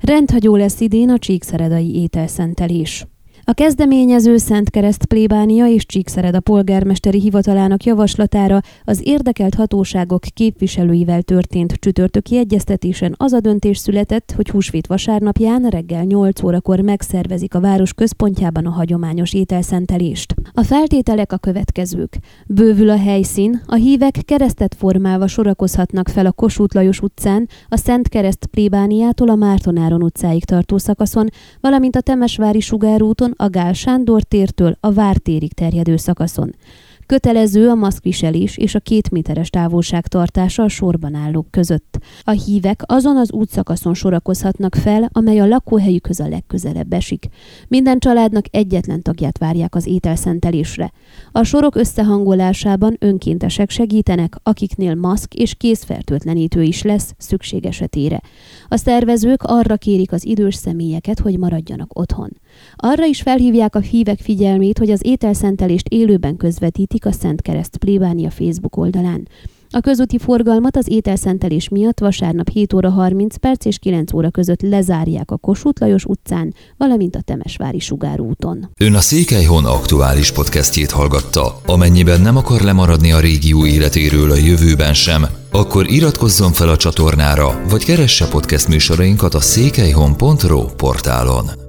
Rendhagyó lesz idén a csíkszeredai ételszentelés. A kezdeményező Szent Kereszt plébánia és Csíkszereda polgármesteri hivatalának javaslatára az érdekelt hatóságok képviselőivel történt csütörtöki egyeztetésen az a döntés született, hogy húsvét vasárnapján reggel 8 órakor megszervezik a város központjában a hagyományos ételszentelést. A feltételek a következők. Bővül a helyszín, a hívek keresztet formálva sorakozhatnak fel a Kossuth Lajos utcán, a Szent Kereszt plébániától a Mártonáron utcáig tartó szakaszon, valamint a Temesvári sugárúton a Gál Sándor tértől a Vártérig terjedő szakaszon. Kötelező a maszkviselés és a két méteres távolság tartása a sorban állók között. A hívek azon az útszakaszon sorakozhatnak fel, amely a lakóhelyükhöz a legközelebb esik. Minden családnak egyetlen tagját várják az ételszentelésre. A sorok összehangolásában önkéntesek segítenek, akiknél maszk és kézfertőtlenítő is lesz szükség esetére. A szervezők arra kérik az idős személyeket, hogy maradjanak otthon. Arra is felhívják a hívek figyelmét, hogy az ételszentelést élőben közvetítik a Szent Kereszt plébánia Facebook oldalán. A közúti forgalmat az ételszentelés miatt vasárnap 7 óra 30 perc és 9 óra között lezárják a Kossuth Lajos utcán, valamint a Temesvári sugárúton. Ön a Székelyhon aktuális podcastjét hallgatta. Amennyiben nem akar lemaradni a régió életéről a jövőben sem, akkor iratkozzon fel a csatornára, vagy keresse podcast műsorainkat a székelyhon.pro portálon.